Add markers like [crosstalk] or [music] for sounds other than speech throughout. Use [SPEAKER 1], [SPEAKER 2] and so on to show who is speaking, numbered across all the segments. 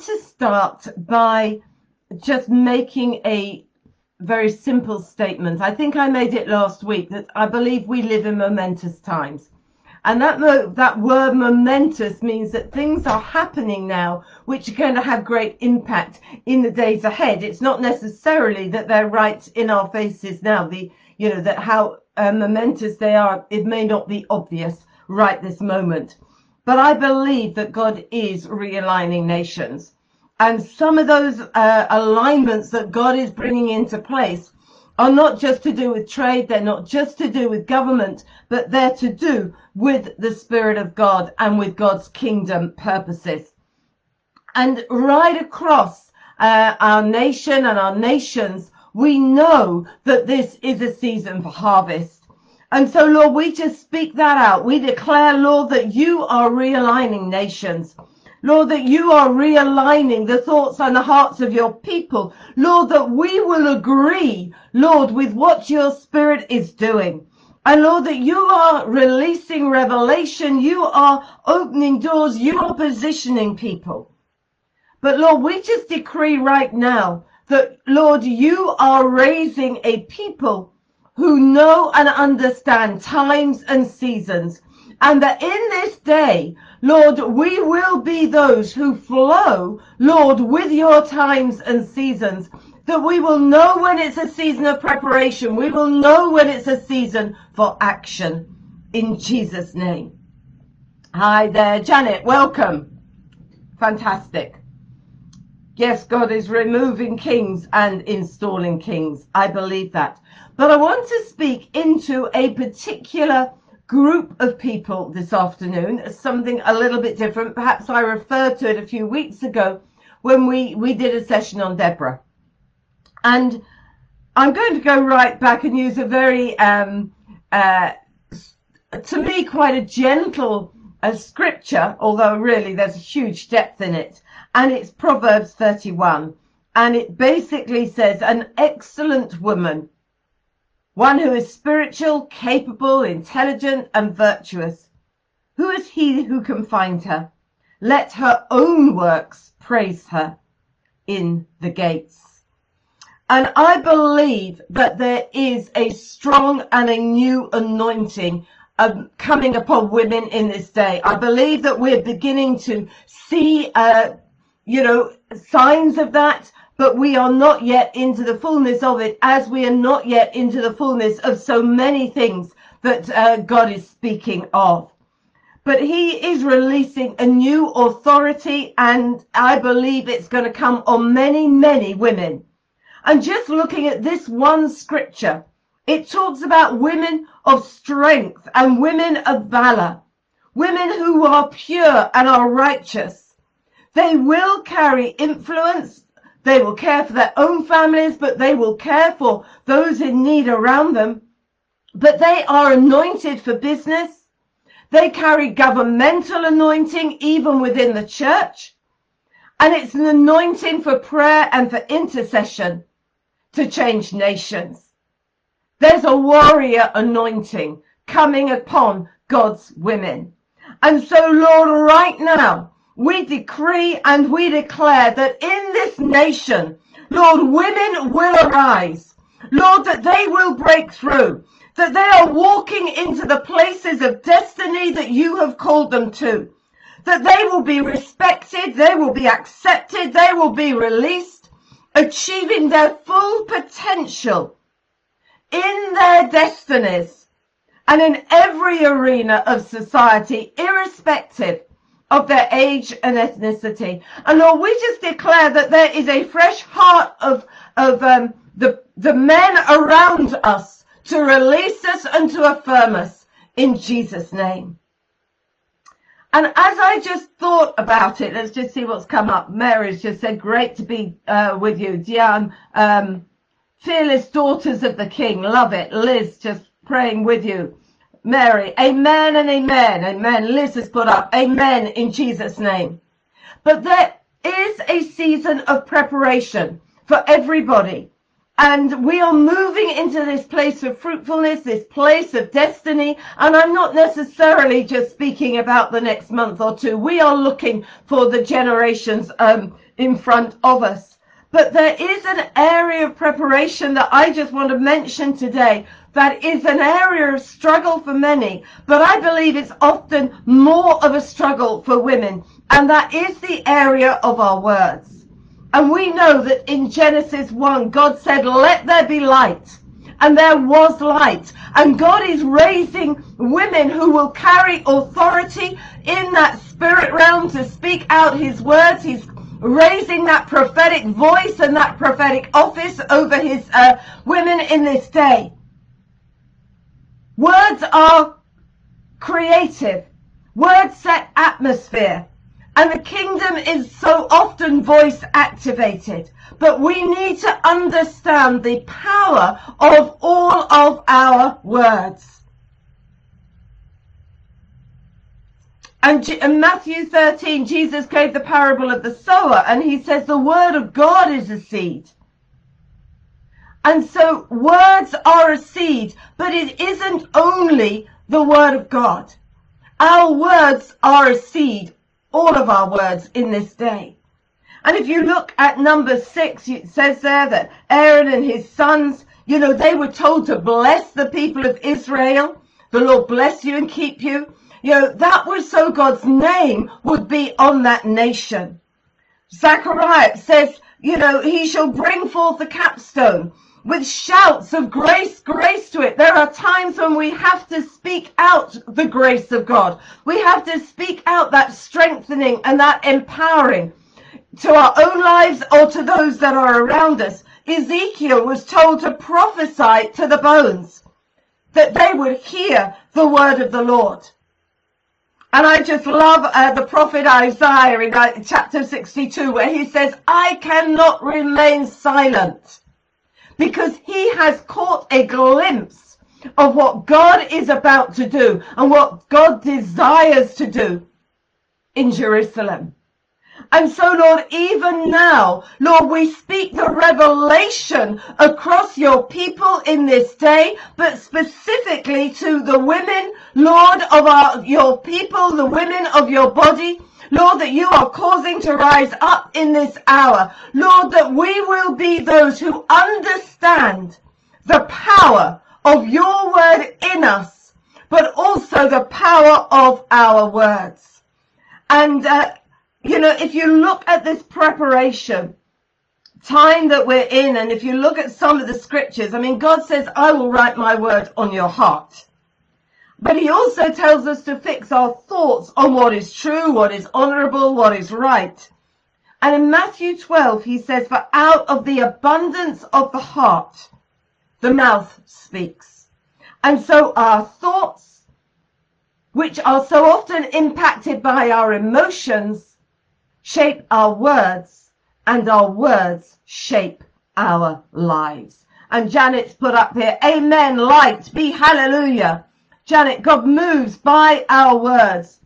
[SPEAKER 1] to start by just making a very simple statement. I think I made it last week that I believe we live in momentous times. And that mo- that word momentous means that things are happening now which are going to have great impact in the days ahead. It's not necessarily that they're right in our faces now. The you know that how uh, momentous they are. It may not be obvious right this moment, but I believe that God is realigning nations. And some of those uh, alignments that God is bringing into place are not just to do with trade, they're not just to do with government, but they're to do with the Spirit of God and with God's kingdom purposes. And right across uh, our nation and our nations, we know that this is a season for harvest. And so, Lord, we just speak that out. We declare, Lord, that you are realigning nations. Lord, that you are realigning the thoughts and the hearts of your people. Lord, that we will agree, Lord, with what your spirit is doing. And Lord, that you are releasing revelation. You are opening doors. You are positioning people. But Lord, we just decree right now that, Lord, you are raising a people who know and understand times and seasons. And that in this day, Lord, we will be those who flow, Lord, with your times and seasons. That we will know when it's a season of preparation. We will know when it's a season for action. In Jesus' name. Hi there, Janet. Welcome. Fantastic. Yes, God is removing kings and installing kings. I believe that. But I want to speak into a particular group of people this afternoon, something a little bit different. Perhaps I referred to it a few weeks ago when we, we did a session on Deborah. And I'm going to go right back and use a very, um, uh, to me, quite a gentle uh, scripture, although really there's a huge depth in it. And it's Proverbs 31. And it basically says, an excellent woman one who is spiritual, capable, intelligent, and virtuous. Who is he who can find her? Let her own works praise her in the gates. And I believe that there is a strong and a new anointing um, coming upon women in this day. I believe that we're beginning to see, uh, you know, signs of that but we are not yet into the fullness of it as we are not yet into the fullness of so many things that uh, God is speaking of. But he is releasing a new authority and I believe it's going to come on many, many women. And just looking at this one scripture, it talks about women of strength and women of valor, women who are pure and are righteous. They will carry influence they will care for their own families, but they will care for those in need around them. But they are anointed for business. They carry governmental anointing even within the church. And it's an anointing for prayer and for intercession to change nations. There's a warrior anointing coming upon God's women. And so, Lord, right now, we decree and we declare that in this nation, Lord, women will arise. Lord, that they will break through, that they are walking into the places of destiny that you have called them to, that they will be respected, they will be accepted, they will be released, achieving their full potential in their destinies and in every arena of society, irrespective of their age and ethnicity. And Lord, we just declare that there is a fresh heart of, of um, the, the men around us to release us and to affirm us in Jesus' name. And as I just thought about it, let's just see what's come up. Mary's just said, great to be uh, with you. Diane, um, fearless daughters of the king. Love it. Liz just praying with you. Mary. Amen and amen. Amen. Liz has put up amen in Jesus' name. But there is a season of preparation for everybody. And we are moving into this place of fruitfulness, this place of destiny. And I'm not necessarily just speaking about the next month or two. We are looking for the generations um, in front of us. But there is an area of preparation that I just want to mention today that is an area of struggle for many, but I believe it's often more of a struggle for women, and that is the area of our words. And we know that in Genesis 1, God said, let there be light. And there was light. And God is raising women who will carry authority in that spirit realm to speak out his words. He's raising that prophetic voice and that prophetic office over his uh, women in this day. Words are creative. Words set atmosphere. And the kingdom is so often voice activated. But we need to understand the power of all of our words. And in Matthew 13, Jesus gave the parable of the sower, and he says the word of God is a seed. And so words are a seed, but it isn't only the word of God. Our words are a seed, all of our words in this day. And if you look at number six, it says there that Aaron and his sons, you know, they were told to bless the people of Israel. The Lord bless you and keep you. You know, that was so God's name would be on that nation. Zechariah says, you know, he shall bring forth the capstone with shouts of grace, grace to it. There are times when we have to speak out the grace of God. We have to speak out that strengthening and that empowering to our own lives or to those that are around us. Ezekiel was told to prophesy to the bones that they would hear the word of the Lord. And I just love uh, the prophet Isaiah in uh, chapter 62 where he says, I cannot remain silent because he has caught a glimpse of what God is about to do and what God desires to do in Jerusalem. And so, Lord, even now, Lord, we speak the revelation across your people in this day, but specifically to the women, Lord, of our, your people, the women of your body. Lord, that you are causing to rise up in this hour. Lord, that we will be those who understand the power of your word in us, but also the power of our words. And uh, you know, if you look at this preparation time that we're in, and if you look at some of the scriptures, I mean, God says, I will write my word on your heart. But he also tells us to fix our thoughts on what is true, what is honorable, what is right. And in Matthew 12, he says, For out of the abundance of the heart, the mouth speaks. And so our thoughts, which are so often impacted by our emotions, shape our words, and our words shape our lives. And Janet's put up here, Amen, light, be hallelujah. Janet, God moves by our words.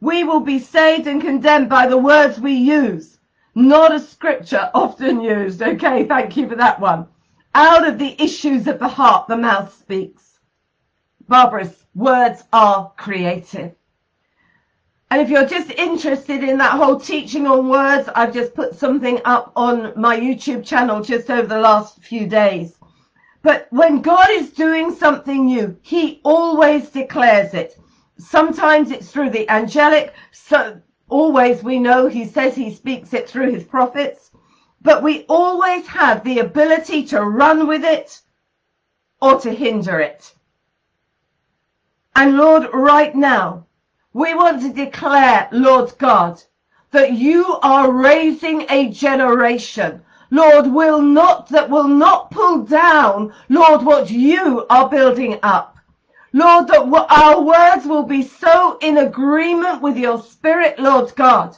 [SPEAKER 1] We will be saved and condemned by the words we use, not a scripture [laughs] often used. Okay, thank you for that one. Out of the issues of the heart, the mouth speaks. Barbara's words are creative. And if you're just interested in that whole teaching on words, I've just put something up on my YouTube channel just over the last few days. But when God is doing something new, he always declares it. Sometimes it's through the angelic. So always we know he says he speaks it through his prophets, but we always have the ability to run with it or to hinder it. And Lord, right now, we want to declare, Lord God, that you are raising a generation, Lord, will not, that will not pull down, Lord, what you are building up. Lord, that our words will be so in agreement with your spirit, Lord God,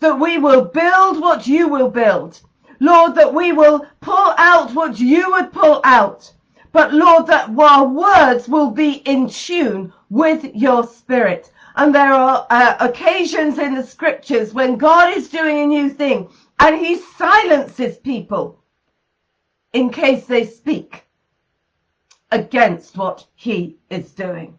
[SPEAKER 1] that we will build what you will build. Lord, that we will pull out what you would pull out. But Lord, that our words will be in tune with your spirit. And there are uh, occasions in the scriptures when God is doing a new thing and he silences people in case they speak against what he is doing.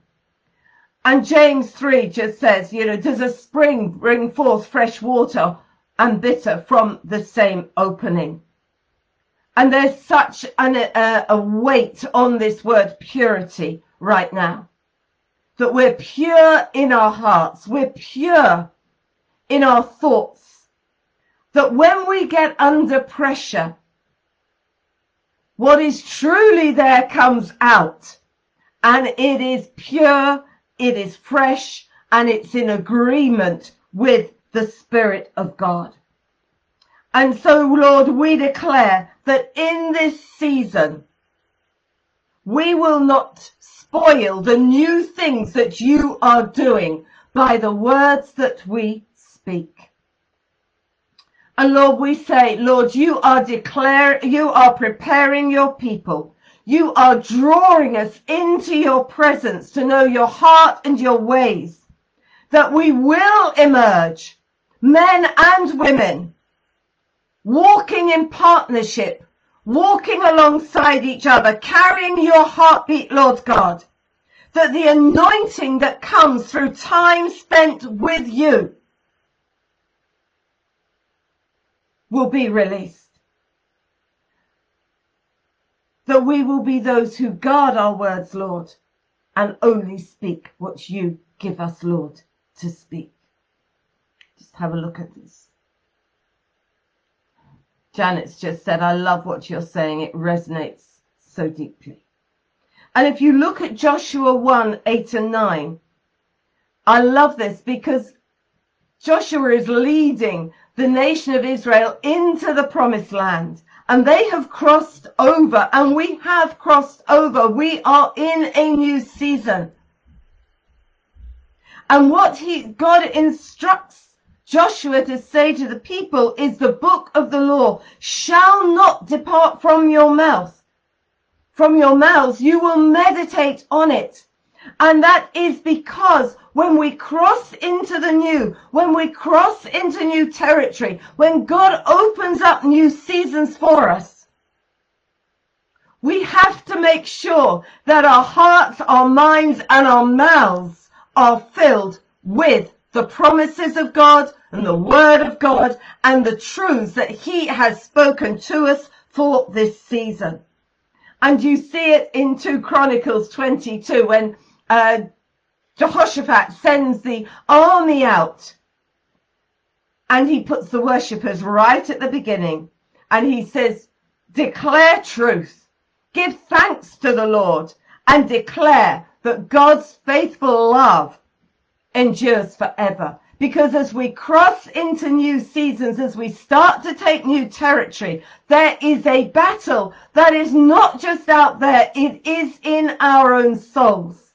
[SPEAKER 1] And James 3 just says, you know, does a spring bring forth fresh water and bitter from the same opening. And there's such an, a, a weight on this word purity right now. That we're pure in our hearts. We're pure in our thoughts. That when we get under pressure, what is truly there comes out. And it is pure, it is fresh, and it's in agreement with the Spirit of God. And so, Lord, we declare that in this season, we will not spoil the new things that you are doing by the words that we speak. And Lord, we say, Lord, you are declare, you are preparing your people. You are drawing us into your presence to know your heart and your ways. That we will emerge, men and women, walking in partnership, walking alongside each other, carrying your heartbeat, Lord God. That the anointing that comes through time spent with you will be released. That we will be those who guard our words, Lord, and only speak what you give us, Lord, to speak. Just have a look at this. Janet's just said, I love what you're saying. It resonates so deeply. And if you look at Joshua 1 8 and 9, I love this because Joshua is leading the nation of Israel into the promised land. And they have crossed over, and we have crossed over. We are in a new season. And what he, God instructs Joshua to say to the people is the book of the law shall not depart from your mouth. From your mouths, you will meditate on it. And that is because when we cross into the new, when we cross into new territory, when God opens up new seasons for us, we have to make sure that our hearts, our minds, and our mouths are filled with the promises of God and the word of God and the truths that he has spoken to us for this season. And you see it in 2 Chronicles 22 when uh, Jehoshaphat sends the army out and he puts the worshippers right at the beginning and he says, declare truth, give thanks to the Lord and declare that God's faithful love endures forever. Because as we cross into new seasons, as we start to take new territory, there is a battle that is not just out there, it is in our own souls.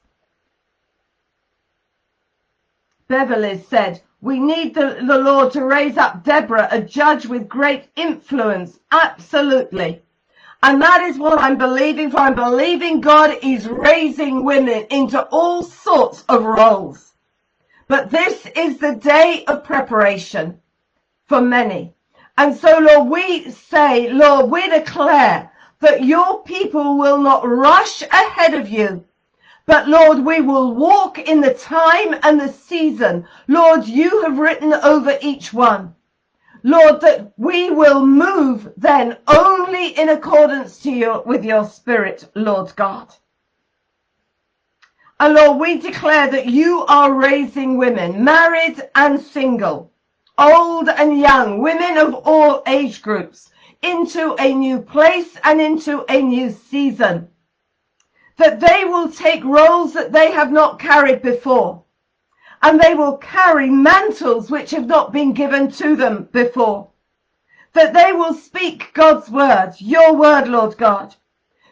[SPEAKER 1] Beverly said, we need the, the Lord to raise up Deborah, a judge with great influence. Absolutely. And that is what I'm believing for. I'm believing God is raising women into all sorts of roles. But this is the day of preparation for many. And so, Lord, we say, Lord, we declare that your people will not rush ahead of you. But Lord, we will walk in the time and the season. Lord, you have written over each one. Lord, that we will move then only in accordance to your, with your spirit, Lord God. And Lord, we declare that you are raising women, married and single, old and young, women of all age groups, into a new place and into a new season. That they will take roles that they have not carried before. And they will carry mantles which have not been given to them before. That they will speak God's word, your word, Lord God.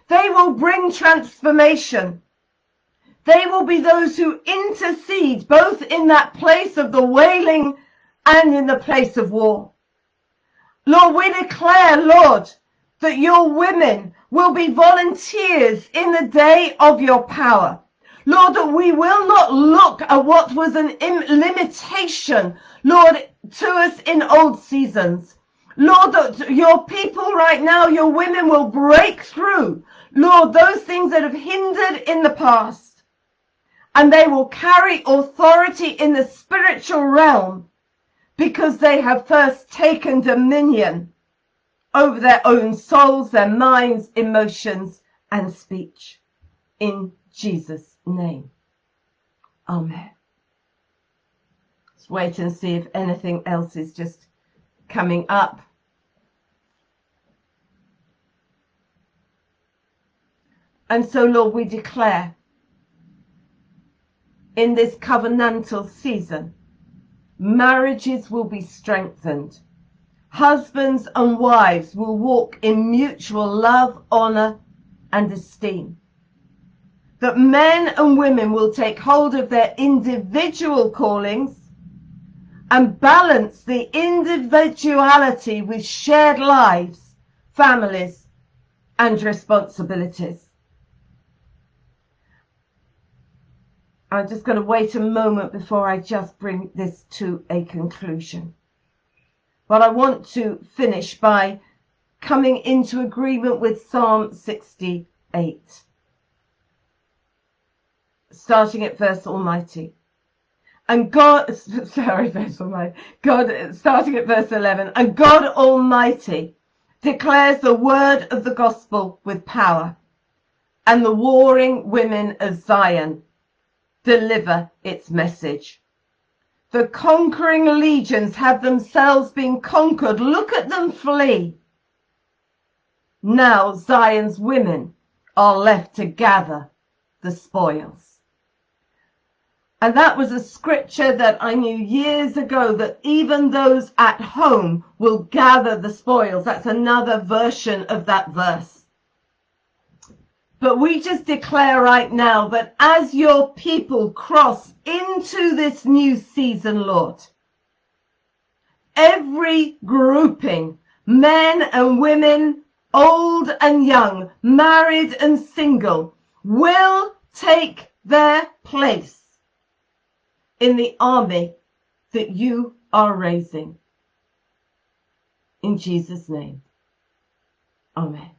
[SPEAKER 1] They will bring transformation they will be those who intercede both in that place of the wailing and in the place of war. Lord, we declare, Lord, that your women will be volunteers in the day of your power. Lord, that we will not look at what was an limitation, Lord, to us in old seasons. Lord, that your people right now, your women will break through, Lord, those things that have hindered in the past and they will carry authority in the spiritual realm because they have first taken dominion over their own souls, their minds, emotions, and speech. In Jesus' name. Amen. Let's wait and see if anything else is just coming up. And so, Lord, we declare in this covenantal season, marriages will be strengthened. Husbands and wives will walk in mutual love, honor, and esteem. That men and women will take hold of their individual callings and balance the individuality with shared lives, families, and responsibilities. I'm just going to wait a moment before I just bring this to a conclusion. But I want to finish by coming into agreement with Psalm 68. Starting at verse Almighty. And God, [laughs] sorry, verse Almighty. God, starting at verse 11. And God Almighty declares the word of the gospel with power. And the warring women of Zion deliver its message. The conquering legions have themselves been conquered. Look at them flee. Now Zion's women are left to gather the spoils. And that was a scripture that I knew years ago that even those at home will gather the spoils. That's another version of that verse. But we just declare right now that as your people cross into this new season, Lord, every grouping, men and women, old and young, married and single, will take their place in the army that you are raising. In Jesus' name. Amen.